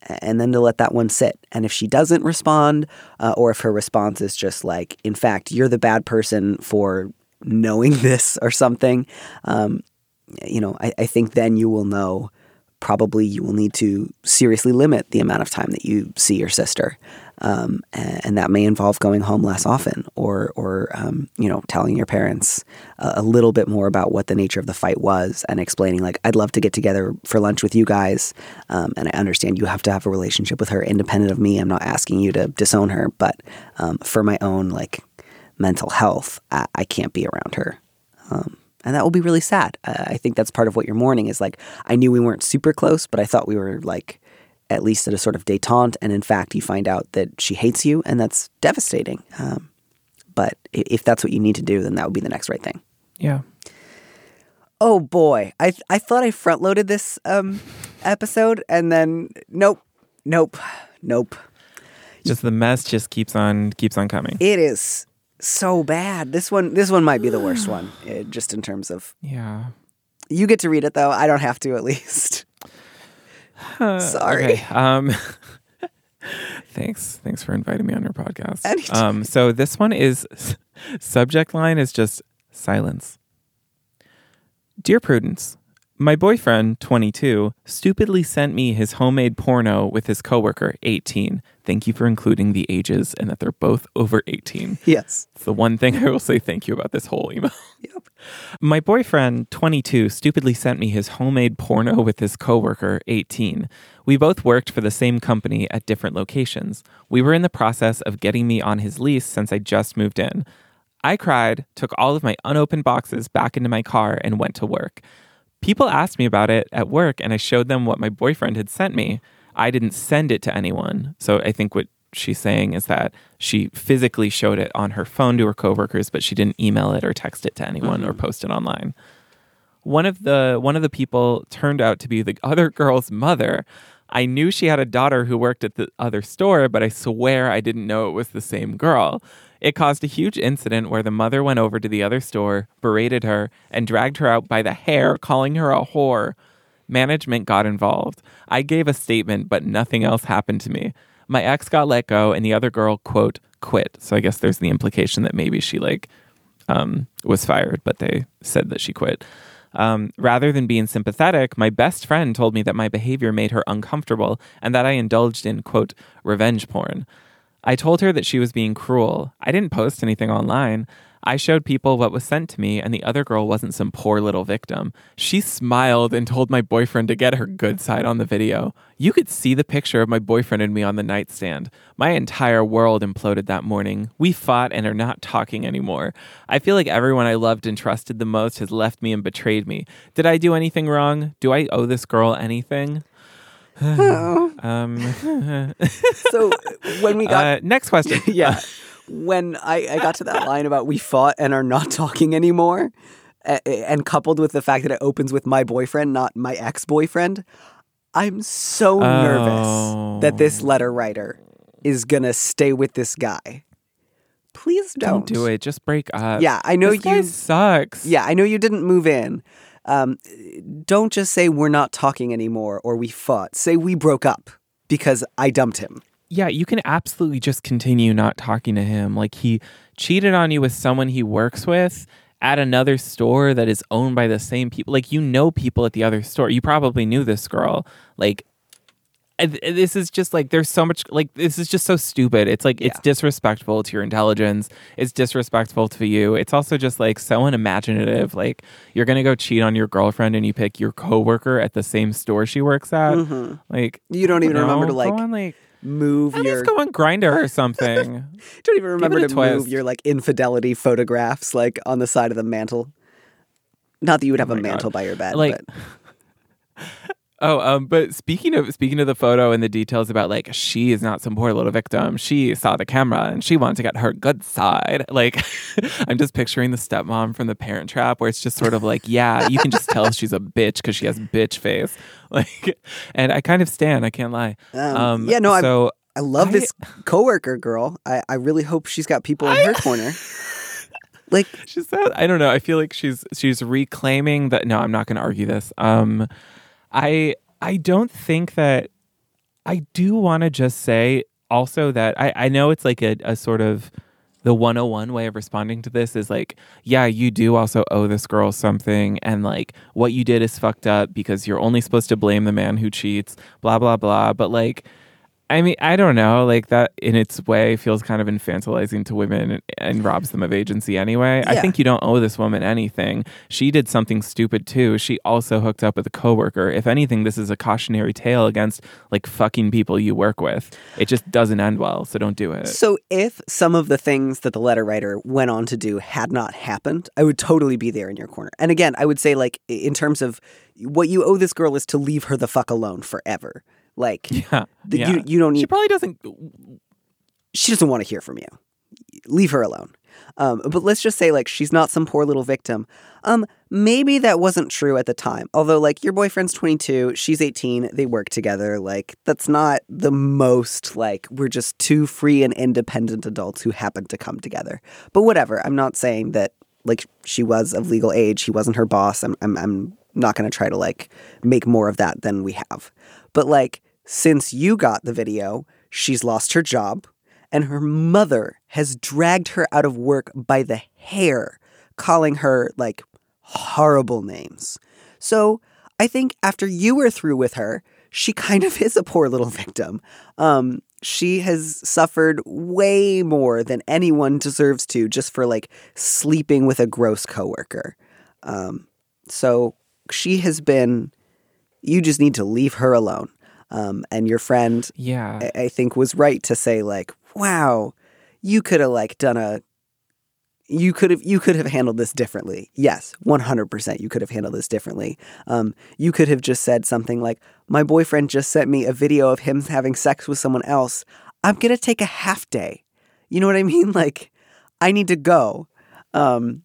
and then to let that one sit. And if she doesn't respond, uh, or if her response is just like, in fact, you're the bad person for knowing this or something, um, you know, I, I think then you will know probably you will need to seriously limit the amount of time that you see your sister. Um, and, and that may involve going home less often or, or um, you know, telling your parents a, a little bit more about what the nature of the fight was and explaining, like, I'd love to get together for lunch with you guys. Um, and I understand you have to have a relationship with her independent of me. I'm not asking you to disown her, but um, for my own, like, mental health, I, I can't be around her. And that will be really sad. Uh, I think that's part of what you're mourning is like, I knew we weren't super close, but I thought we were like at least at a sort of detente. And in fact, you find out that she hates you, and that's devastating. Um, but if that's what you need to do, then that would be the next right thing. Yeah. Oh boy, I I thought I front loaded this um, episode, and then nope, nope, nope. Just the mess just keeps on keeps on coming. It is so bad. This one, this one might be the worst one, uh, just in terms of. Yeah. You get to read it though. I don't have to, at least. Sorry. Okay. Um, thanks. Thanks for inviting me on your podcast. Anytime. Um, so this one is subject line is just silence. Dear Prudence, my boyfriend, 22, stupidly sent me his homemade porno with his coworker, 18. Thank you for including the ages and that they're both over 18. Yes. It's the one thing I will say thank you about this whole email. My boyfriend, 22, stupidly sent me his homemade porno with his coworker, 18. We both worked for the same company at different locations. We were in the process of getting me on his lease since I just moved in. I cried, took all of my unopened boxes back into my car, and went to work. People asked me about it at work, and I showed them what my boyfriend had sent me. I didn't send it to anyone. So I think what she's saying is that she physically showed it on her phone to her coworkers, but she didn't email it or text it to anyone or mm-hmm. post it online. One of the one of the people turned out to be the other girl's mother. I knew she had a daughter who worked at the other store, but I swear I didn't know it was the same girl. It caused a huge incident where the mother went over to the other store, berated her, and dragged her out by the hair, calling her a whore. Management got involved. I gave a statement, but nothing else happened to me. My ex got let go, and the other girl, quote, quit. So I guess there's the implication that maybe she, like, um, was fired, but they said that she quit. Um, rather than being sympathetic, my best friend told me that my behavior made her uncomfortable and that I indulged in, quote, revenge porn. I told her that she was being cruel. I didn't post anything online. I showed people what was sent to me, and the other girl wasn't some poor little victim. She smiled and told my boyfriend to get her good side on the video. You could see the picture of my boyfriend and me on the nightstand. My entire world imploded that morning. We fought and are not talking anymore. I feel like everyone I loved and trusted the most has left me and betrayed me. Did I do anything wrong? Do I owe this girl anything? um, So when we got uh, next question. yeah. When I, I got to that line about we fought and are not talking anymore, and coupled with the fact that it opens with my boyfriend, not my ex boyfriend, I'm so nervous that this letter writer is going to stay with this guy. Please don't. Don't do it. Just break up. Yeah, I know This you- sucks. Yeah, I know you didn't move in. Um, don't just say we're not talking anymore or we fought. Say we broke up because I dumped him. yeah, you can absolutely just continue not talking to him. Like he cheated on you with someone he works with at another store that is owned by the same people. Like you know people at the other store. You probably knew this girl. Like this is just like there's so much like this is just so stupid. It's like it's disrespectful to your intelligence. It's disrespectful to you. It's also just like so unimaginative. Like you're gonna go cheat on your girlfriend and you pick your coworker at the same store she works at. Like Mm-hmm. You don't even remember to like on, like move at your least go on Grindr or something. don't even remember a to move your like infidelity photographs like on the side of the mantle. Not that you would have a Oh God. mantle by your bed, Like- but oh, um, but speaking of speaking of the photo and the details about like she is not some poor little victim. She saw the camera and she wanted to get her good side. Like I'm just picturing the stepmom from the Parent Trap, where it's just sort of like, yeah, you can just tell she's a bitch because she has bitch face. Like, and I kind of stand. I can't lie. Um, yeah, no, so I love I- this coworker girl. I, I really hope she's got people in her corner. Like she said i don't know i feel like she's she's reclaiming that no i'm not going to argue this um i i don't think that i do want to just say also that i i know it's like a, a sort of the 101 way of responding to this is like yeah you do also owe this girl something and like what you did is fucked up because you're only supposed to blame the man who cheats blah blah blah. But like I mean, I don't know. Like that, in its way, feels kind of infantilizing to women and, and robs them of agency anyway. I think you don't owe this woman anything. She did something stupid too. She also hooked up with a coworker. If anything, this is a cautionary tale against like fucking people you work with. It just doesn't end well, so don't do it. so if some of the things that the letter writer went on to do had not happened, I would totally be there in your corner. And again, I would say like in terms of what you owe this girl is to leave her the fuck alone forever. Like yeah, the- yeah. you you don't need. She probably doesn't. she doesn't want to hear from you. Leave her alone. Um, but let's just say like she's not some poor little victim. Um, maybe that wasn't true at the time. Although like your boyfriend's 22, she's 18, they work together. Like that's not the most like we're just two free and independent adults who happen to come together. But whatever. I'm not saying that like she was of legal age. He wasn't her boss. I'm I'm, I'm not going to try to like make more of that than we have. But like since you got the video, she's lost her job and her mother has dragged her out of work by the hair, calling her like horrible names. So I think after you were through with her, she kind of is a poor little victim. Um, she has suffered way more than anyone deserves to just for like sleeping with a gross coworker. Um, so she has been. You just need to leave her alone. Um, and your friend Yeah, I, I think was right to say like, wow, you could have like done a you could have you could have handled this differently. Yes, one hundred percent. You could have handled this differently. Um, you could have just said something like, "My boyfriend just sent me a video of him having sex with someone else. I'm gonna take a half day." You know what I mean? Like, I need to go, um,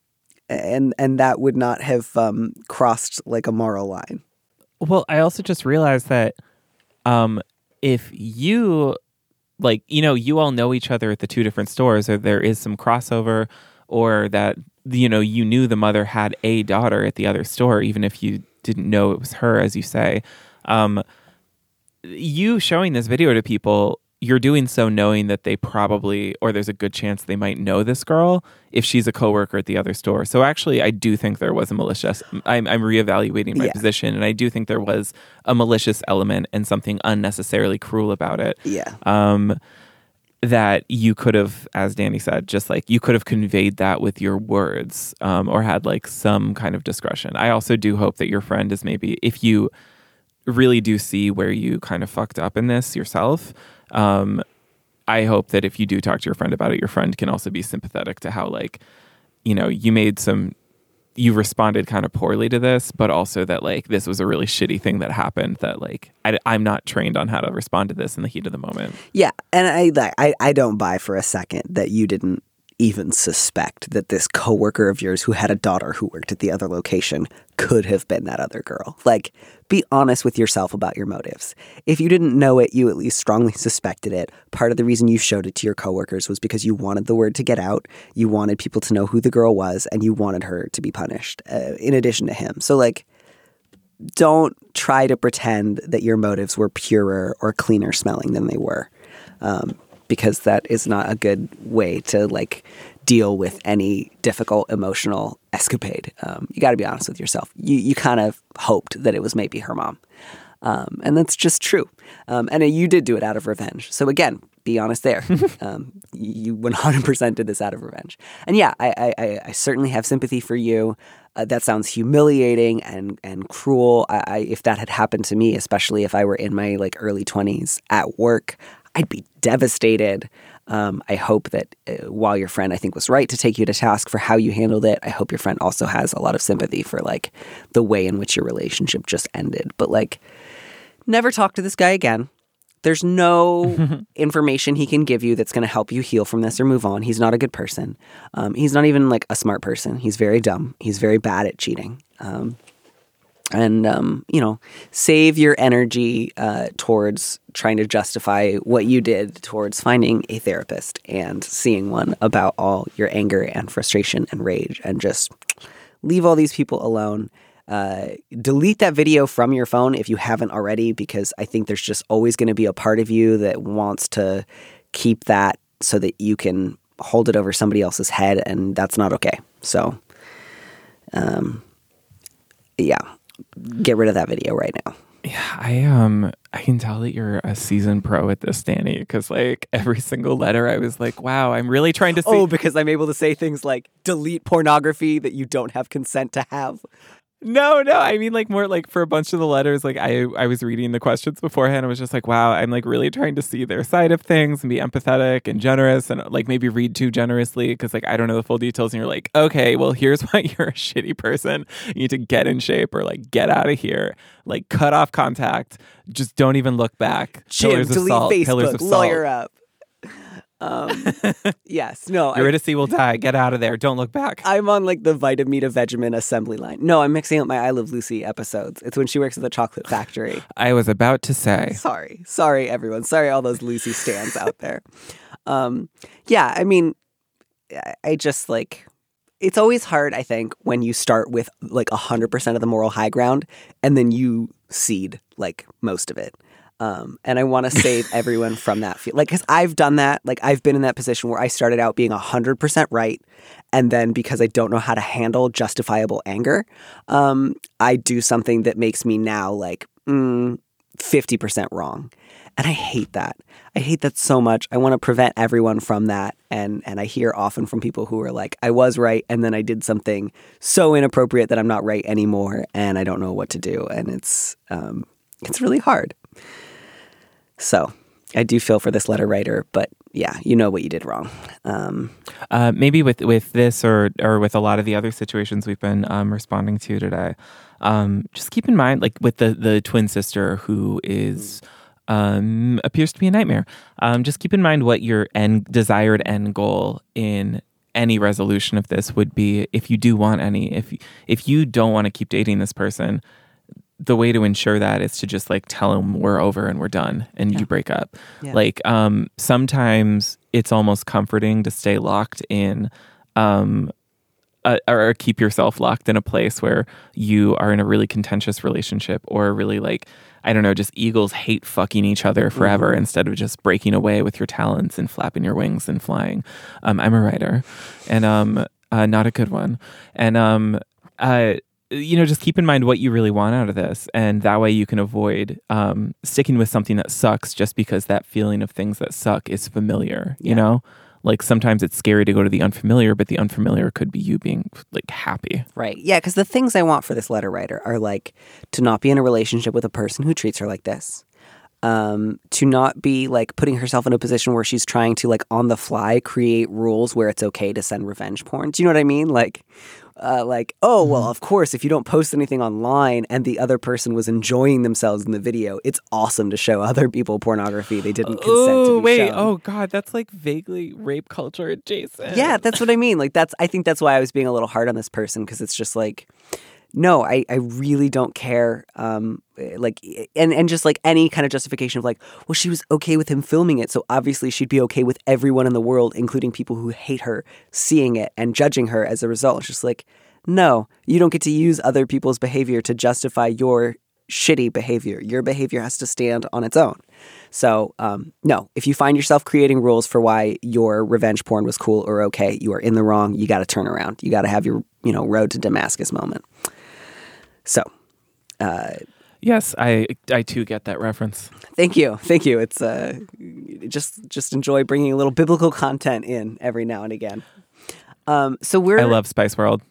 and and that would not have um, crossed like a moral line. Well, I also just realized that um, if you like, you know, you all know each other at the two different stores, or there is some crossover, or that you know you knew the mother had a daughter at the other store, even if you didn't know it was her, as you say. Um, you showing this video to people you're doing so knowing that they probably or there's a good chance they might know this girl if she's a coworker at the other store. So actually I do think there was a malicious I'm I'm reevaluating my Yeah. position and I do think there was a malicious element and something unnecessarily cruel about it. Yeah. Um that you could have, as Danny said, just like you could have conveyed that with your words um, or had like some kind of discretion. I also do hope that your friend is maybe, if you really do see where you kind of fucked up in this yourself, um, I hope that if you do talk to your friend about it, your friend can also be sympathetic to how, like, you know, you made some, you responded kind of poorly to this, but also that, like, this was a really shitty thing that happened that, like, I, I'm not trained on how to respond to this in the heat of the moment. Yeah, and I, I I don't buy for a second that you didn't even suspect that this coworker of yours who had a daughter who worked at the other location could have been that other girl. Like, be honest with yourself about your motives. If you didn't know it, you at least strongly suspected it. Part of the reason you showed it to your coworkers was because you wanted the word to get out, you wanted people to know who the girl was, and you wanted her to be punished. Uh, in addition to him, so like don't try to pretend that your motives were purer or cleaner smelling than they were um, because that is not a good way to like deal with any difficult emotional escapade. Um, you got to be honest with yourself. You, you kind of hoped that it was maybe her mom. Um, and that's just true. Um, and you did do it out of revenge. So again be honest there. Um, you 100% did this out of revenge. And yeah i, I, I- I certainly have sympathy for you. Uh, that sounds humiliating and and cruel. I, I, if that had happened to me, especially if I were in my like early twenties at work, I'd be devastated. Um, I hope that uh, while your friend I think was right to take you to task for how you handled it, I hope your friend also has a lot of sympathy for like the way in which your relationship just ended. But like, never talk to this guy again. There's no information he can give you that's going to help you heal from this or move on. He's not a good person. Um, he's not even like a smart person. He's very dumb. He's very bad at cheating. Um, and um, you know, save your energy uh, towards trying to justify what you did towards finding a therapist and seeing one about all your anger and frustration and rage, and just leave all these people alone. Uh, delete that video from your phone if you haven't already, because I think there's just always going to be a part of you that wants to keep that so that you can hold it over somebody else's head, and that's not okay. So, um, yeah, get rid of that video right now. Yeah, I um I can tell that you're a seasoned pro at this, Danny, because like every single letter I was like, wow, I'm really trying to see Oh, because I'm able to say things like delete pornography that you don't have consent to have. No, no. I mean, like more like for a bunch of the letters, like I I was reading the questions beforehand. I was just like, wow, I'm like really trying to see their side of things and be empathetic and generous and like maybe read too generously because like I don't know the full details. And you're like, okay, well, here's why you're a shitty person. You need to get in shape or like get out of here. Like cut off contact. Just don't even look back. Jim, pillars of delete salt. Pillars Facebook, of salt. lawyer up. Um, yes, no, I, Eurydice will die. Get out of there. Don't look back. I'm on like the Vitameatavegamin assembly line. No, I'm mixing up my I Love Lucy episodes. It's when she works at the chocolate factory. I was about to say. Sorry, sorry, everyone. Sorry, all those Lucy stands out there. Um, yeah, I mean, I- I just like it's always hard. I think when you start with like hundred percent of the moral high ground and then you cede like most of it. Um, and I want to save everyone from that feel. Like, because I've done that. Like, I've been in that position where I started out being 100% right. And then because I don't know how to handle justifiable anger, um, I do something that makes me now like mm, 50% wrong. And I hate that. I hate that so much. I want to prevent everyone from that. And and I hear often from people who are like, I was right, and then I did something so inappropriate that I'm not right anymore, and I don't know what to do. And it's um, it's really hard. So I do feel for this letter writer, but yeah, you know what you did wrong. Um, Uh, maybe with with this or or with a lot of the other situations we've been um, responding to today, um, just keep in mind, like with the the twin sister who is um, appears to be a nightmare. Um, just keep in mind what your end desired end goal in any resolution of this would be if you do want any. If if you don't want to keep dating this person, the way to ensure that is to just like tell them we're over and we're done and you break up. Yeah. Like um sometimes it's almost comforting to stay locked in um uh, or keep yourself locked in a place where you are in a really contentious relationship or really like I don't know, just eagles hate fucking each other forever instead of just breaking away with your talents and flapping your wings and flying. Um, I'm a writer, and um, uh, not a good one. And um, uh, you know, just keep in mind what you really want out of this, and that way you can avoid um, sticking with something that sucks just because that feeling of things that suck is familiar. You know, like sometimes it's scary to go to the unfamiliar, but the unfamiliar could be you being like happy. Right. Yeah, because the things I want for this letter writer are like to not be in a relationship with a person who treats her like this. Um, to not be like putting herself in a position where she's trying to like on the fly create rules where it's okay to send revenge porn. Do you know what I mean? Like, uh, like oh well, of course, if you don't post anything online and the other person was enjoying themselves in the video, it's awesome to show other people pornography they didn't consent to Oh be wait! shown. Oh god, that's like vaguely rape culture adjacent. Yeah, that's what I mean. Like that's I think that's why I was being a little hard on this person because it's just like no, I, I really don't care. Um, eh, like and and just like any kind of justification of like, well, she was okay with him filming it, so obviously she'd be okay with everyone in the world, including people who hate her, seeing it and judging her as a result. It's just like, no, you don't get to use other people's behavior to justify your shitty behavior. Your behavior has to stand on its own. So, um, no, if you find yourself creating rules for why your revenge porn was cool or okay, you are in the wrong. You got to turn around. You got to have your, you know, road to Damascus moment. So, Yes, I I too get that reference. thank you, thank you. It's uh, just just enjoy bringing a little biblical content in every now and again. Um, so we're I love Spice World.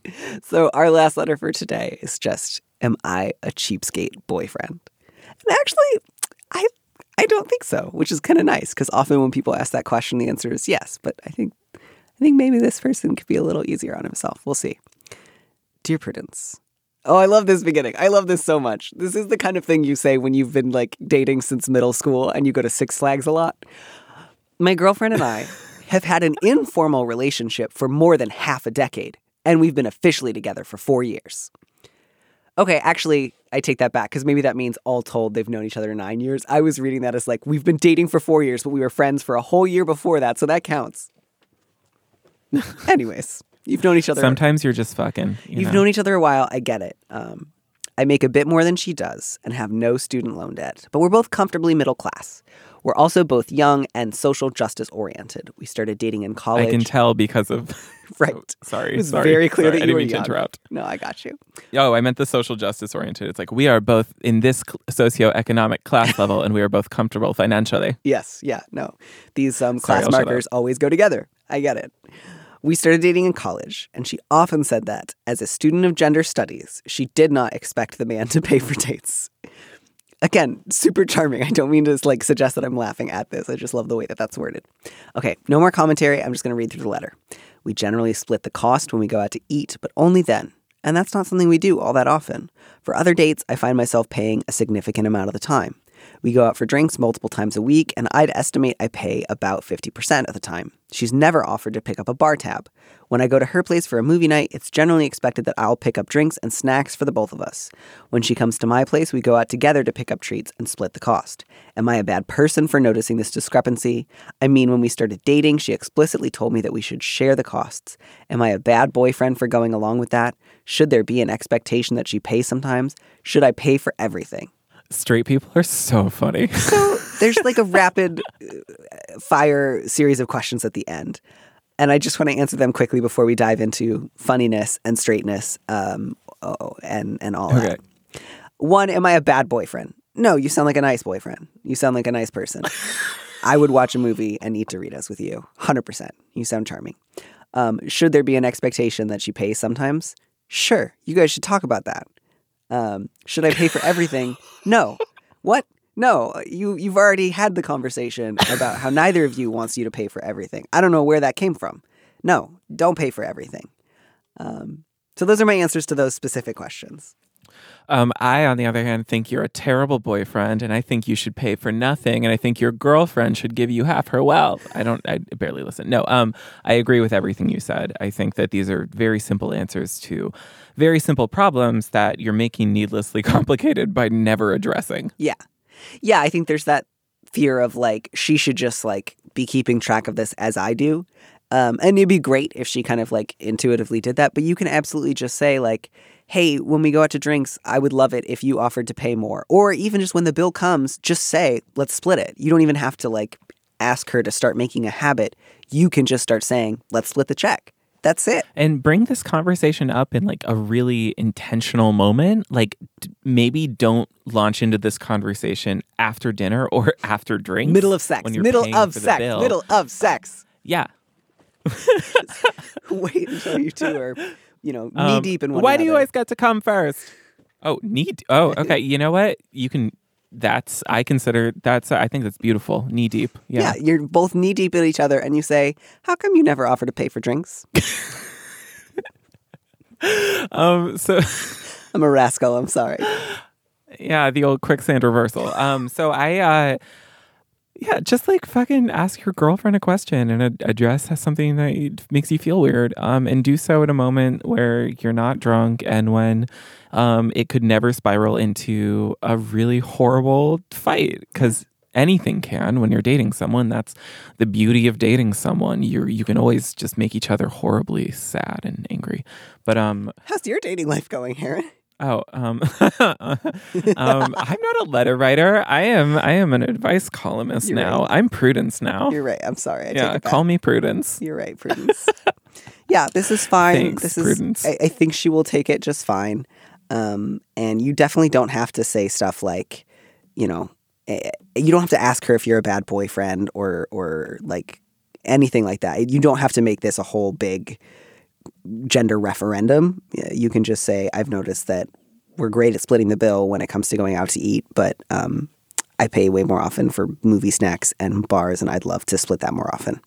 So our last letter for today is just, "Am I a cheapskate boyfriend?" And actually, I I don't think so, which is kind of nice because often when people ask that question, the answer is yes. But I think I think maybe this person could be a little easier on himself. We'll see. Dear Prudence. Oh, I love this beginning. I love this so much. This is the kind of thing you say when you've been like dating since middle school and you go to Six Flags a lot. My girlfriend and I have had an informal relationship for more than half a decade, and we've been officially together for four years. Okay, actually, I take that back because maybe that means all told they've known each other nine years. I was reading that as like we've been dating for four years, but we were friends for a whole year before that, so that counts. Anyways, you've known each other. Sometimes you're just fucking. You You've know? known each other a while. I get it. Um, I make a bit more than she does and have no student loan debt, but we're both comfortably middle class. We're also both young and social justice oriented. We started dating in college. I can tell because of. Right. Sorry, It was sorry, very clear sorry, that I didn't were mean to interrupt. No, I got you. Oh, I meant the social justice oriented. It's like we are both in this socioeconomic class level, and we are both comfortable financially. Yes, yeah, no. These um, class I'll markers always go together. I get it. We started dating in college, and she often said that, as a student of gender studies, she did not expect the man to pay for dates. Again, super charming. I don't mean to like suggest that I'm laughing at this. I just love the way that that's worded. Okay, no more commentary. I'm just going to read through the letter. We generally split the cost when we go out to eat, but only then. And that's not something we do all that often. For other dates, I find myself paying a significant amount of the time. We go out for drinks multiple times a week, and I'd estimate I pay about 50% of the time. She's never offered to pick up a bar tab. When I go to her place for a movie night, it's generally expected that I'll pick up drinks and snacks for the both of us. When she comes to my place, we go out together to pick up treats and split the cost. Am I a bad person for noticing this discrepancy? I mean, when we started dating, she explicitly told me that we should share the costs. Am I a bad boyfriend for going along with that? Should there be an expectation that she pays sometimes? Should I pay for everything? Straight people are so funny. So there's like a rapid uh, fire series of questions at the end. And I just want to answer them quickly before we dive into funniness and straightness um, oh, and, and all Okay. that. One, am I a bad boyfriend? No, you sound like a nice boyfriend. You sound like a nice person. I would watch a movie and eat Doritos with you. 100%. You sound charming. Um, should there be an expectation that she pays sometimes? Sure. You guys should talk about that. Um, should I pay for everything? No. What? No, you you've already had the conversation about how neither of you wants you to pay for everything. I don't know where that came from. No, don't pay for everything. Um, so those are my answers to those specific questions. Um, I, on the other hand, think you're a terrible boyfriend, and I think you should pay for nothing, and I think your girlfriend should give you half her wealth. I don't. I barely listen. No. Um, I agree with everything you said. I think that these are very simple answers to very simple problems that you're making needlessly complicated by never addressing. Yeah. Yeah, I think there's that fear of like she should just like be keeping track of this as I do. Um, and it'd be great if she kind of like intuitively did that, but you can absolutely just say like, "Hey, when we go out to drinks, I would love it if you offered to pay more." Or even just when the bill comes, just say, "Let's split it." You don't even have to like ask her to start making a habit. You can just start saying, "Let's split the check." That's it. and bring this conversation up in like a really intentional moment like d- maybe don't launch into this conversation after dinner or after drinks Middle of sex. Middle of sex. Middle of sex. yeah Wait until you two are, you know, knee Um, deep in one why do you always get to come first oh knee oh okay you know what you can that's i consider that's i think that's beautiful knee deep Yeah. yeah, you're both knee deep in each other, and you say, "How come you never offer to pay for drinks?" um so I'm a rascal. I'm sorry. yeah the old quicksand reversal um so i uh yeah just like fucking ask your girlfriend a question and ad- address something that makes you feel weird um and do so at a moment where you're not drunk and when um it could never spiral into a really horrible fight because anything can when you're dating someone. That's the beauty of dating someone. You you can always just make each other horribly sad and angry. But um How's your dating life going, Harron? Oh, um, um, I'm not a letter writer. I am. I am an advice columnist You're now. right. I'm Prudence now. You're right. I'm sorry. I yeah, take it back. call me Prudence. You're right, Prudence. yeah, this is fine. Thanks, this is. Prudence. I, I think she will take it just fine. Um, and you definitely don't have to say stuff like, you know, eh, you don't have to ask her if you're a bad boyfriend or or like anything like that. You don't have to make this a whole big gender referendum. You can just say, I've noticed that we're great at splitting the bill when it comes to going out to eat, but um, I pay way more often for movie snacks and bars, and I'd love to split that more often.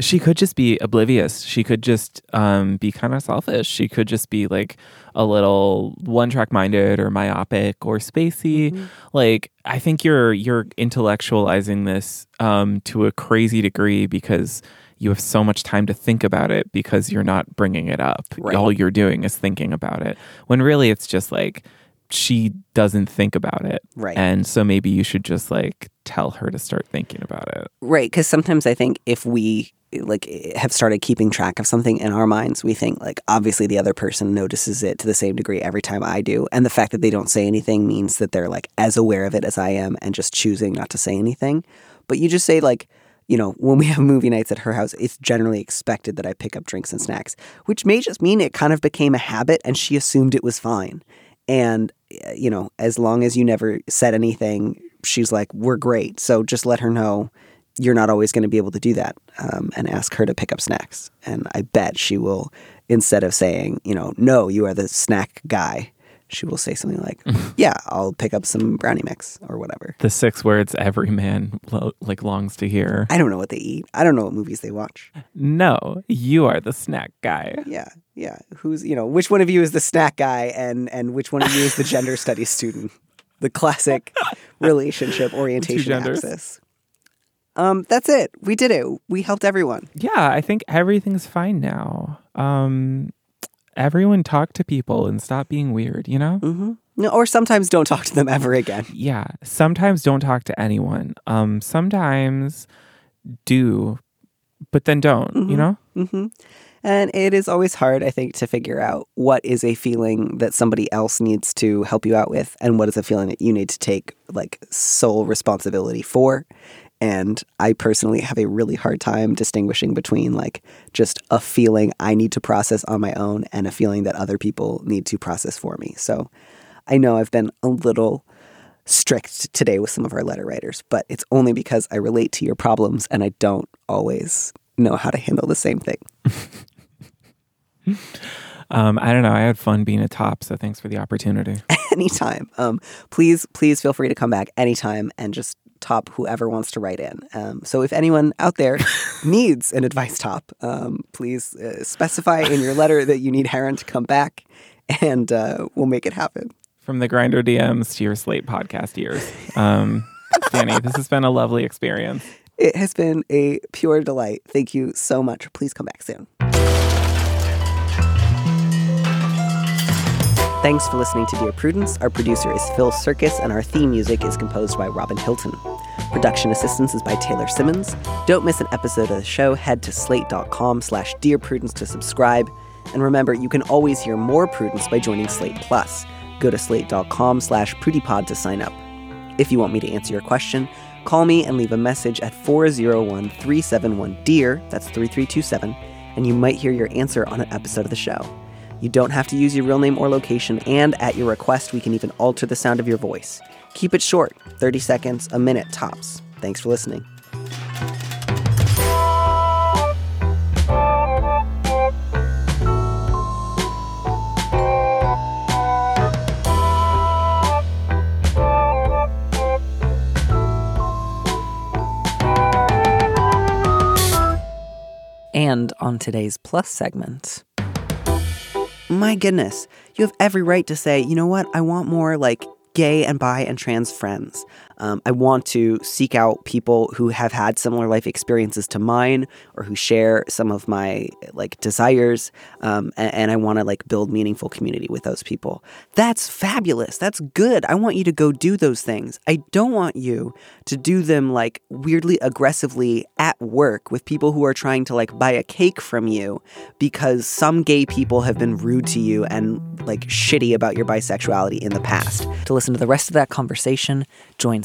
She could just be oblivious. She could just um, be kind of selfish. She could just be like a little one track minded or myopic or spacey. Mm-hmm. Like I think you're you're intellectualizing this um, to a crazy degree because you have so much time to think about it because you're not bringing it up. Right. All you're doing is thinking about it. When really it's just like she doesn't think about it. Right. And so maybe you should just like tell her to start thinking about it. Right, because sometimes I think if we like have started keeping track of something in our minds, we think like obviously the other person notices it to the same degree every time I do, and the fact that they don't say anything means that they're like as aware of it as I am and just choosing not to say anything. But you just say like, you know, when we have movie nights at her house, it's generally expected that I pick up drinks and snacks, which may just mean it kind of became a habit, and she assumed it was fine. And uh, you know, as long as you never said anything, she's like, "We're great." So just let her know you're not always going to be able to do that, um, and ask her to pick up snacks. And I bet she will, instead of saying, you know, "No, you are the snack guy," she will say something like, "Yeah, I'll pick up some brownie mix or whatever." The six words every man lo- like longs to hear. I don't know what they eat. I don't know what movies they watch. No, you are the snack guy. Yeah, yeah. Who's you know which one of you is the snack guy, and and which one of you is the gender studies student? The classic relationship orientation axis. Um, that's it. We did it. We helped everyone. Yeah, I think everything's fine now. Um, everyone talk to people and stop being weird. You know. hmm No, or sometimes don't talk to them ever again. Yeah. Sometimes don't talk to anyone. Um, sometimes do, but then don't. You know. hmm And it is always hard, I think, to figure out what is a feeling that somebody else needs to help you out with, and what is a feeling that you need to take like sole responsibility for. And I personally have a really hard time distinguishing between like just a feeling I need to process on my own and a feeling that other people need to process for me. So I know I've been a little strict today with some of our letter writers, but it's only because I relate to your problems and I don't always know how to handle the same thing. Um, I don't know. I had fun being a top, so thanks for the opportunity. anytime. Um, please, please feel free to come back anytime and just top whoever wants to write in. Um, so if anyone out there needs an advice top, um, please uh, specify in your letter that you need Harron to come back, and uh, we'll make it happen. From the Grindr DMs to your Slate podcast years. Um, Danny, this has been a lovely experience. It has been a pure delight. Thank you so much. Please come back soon. Thanks for listening to Dear Prudence. Our producer is Phil Surkis, and our theme music is composed by Robin Hilton. Production assistance is by Taylor Simmons. Don't miss an episode of the show. Head to slate.com slash Dear Prudence to subscribe. And remember, you can always hear more Prudence by joining Slate Plus. Go to slate.com slash prudypod to sign up. If you want me to answer your question, call me and leave a message at 401 371 DEAR, that's 3327, and you might hear your answer on an episode of the show. You don't have to use your real name or location, and at your request, we can even alter the sound of your voice. Keep it short 30 seconds, a minute tops. Thanks for listening. And on today's Plus segment, my goodness, you have every right to say, you know what, I want more like gay and bi and trans friends. Um, I want to seek out people who have had similar life experiences to mine or who share some of my like desires. Um, and, and I want to like build meaningful community with those people. That's fabulous. That's good. I want you to go do those things. I don't want you to do them like weirdly aggressively at work with people who are trying to like buy a cake from you because some gay people have been rude to you and like shitty about your bisexuality in the past. To listen to the rest of that conversation, join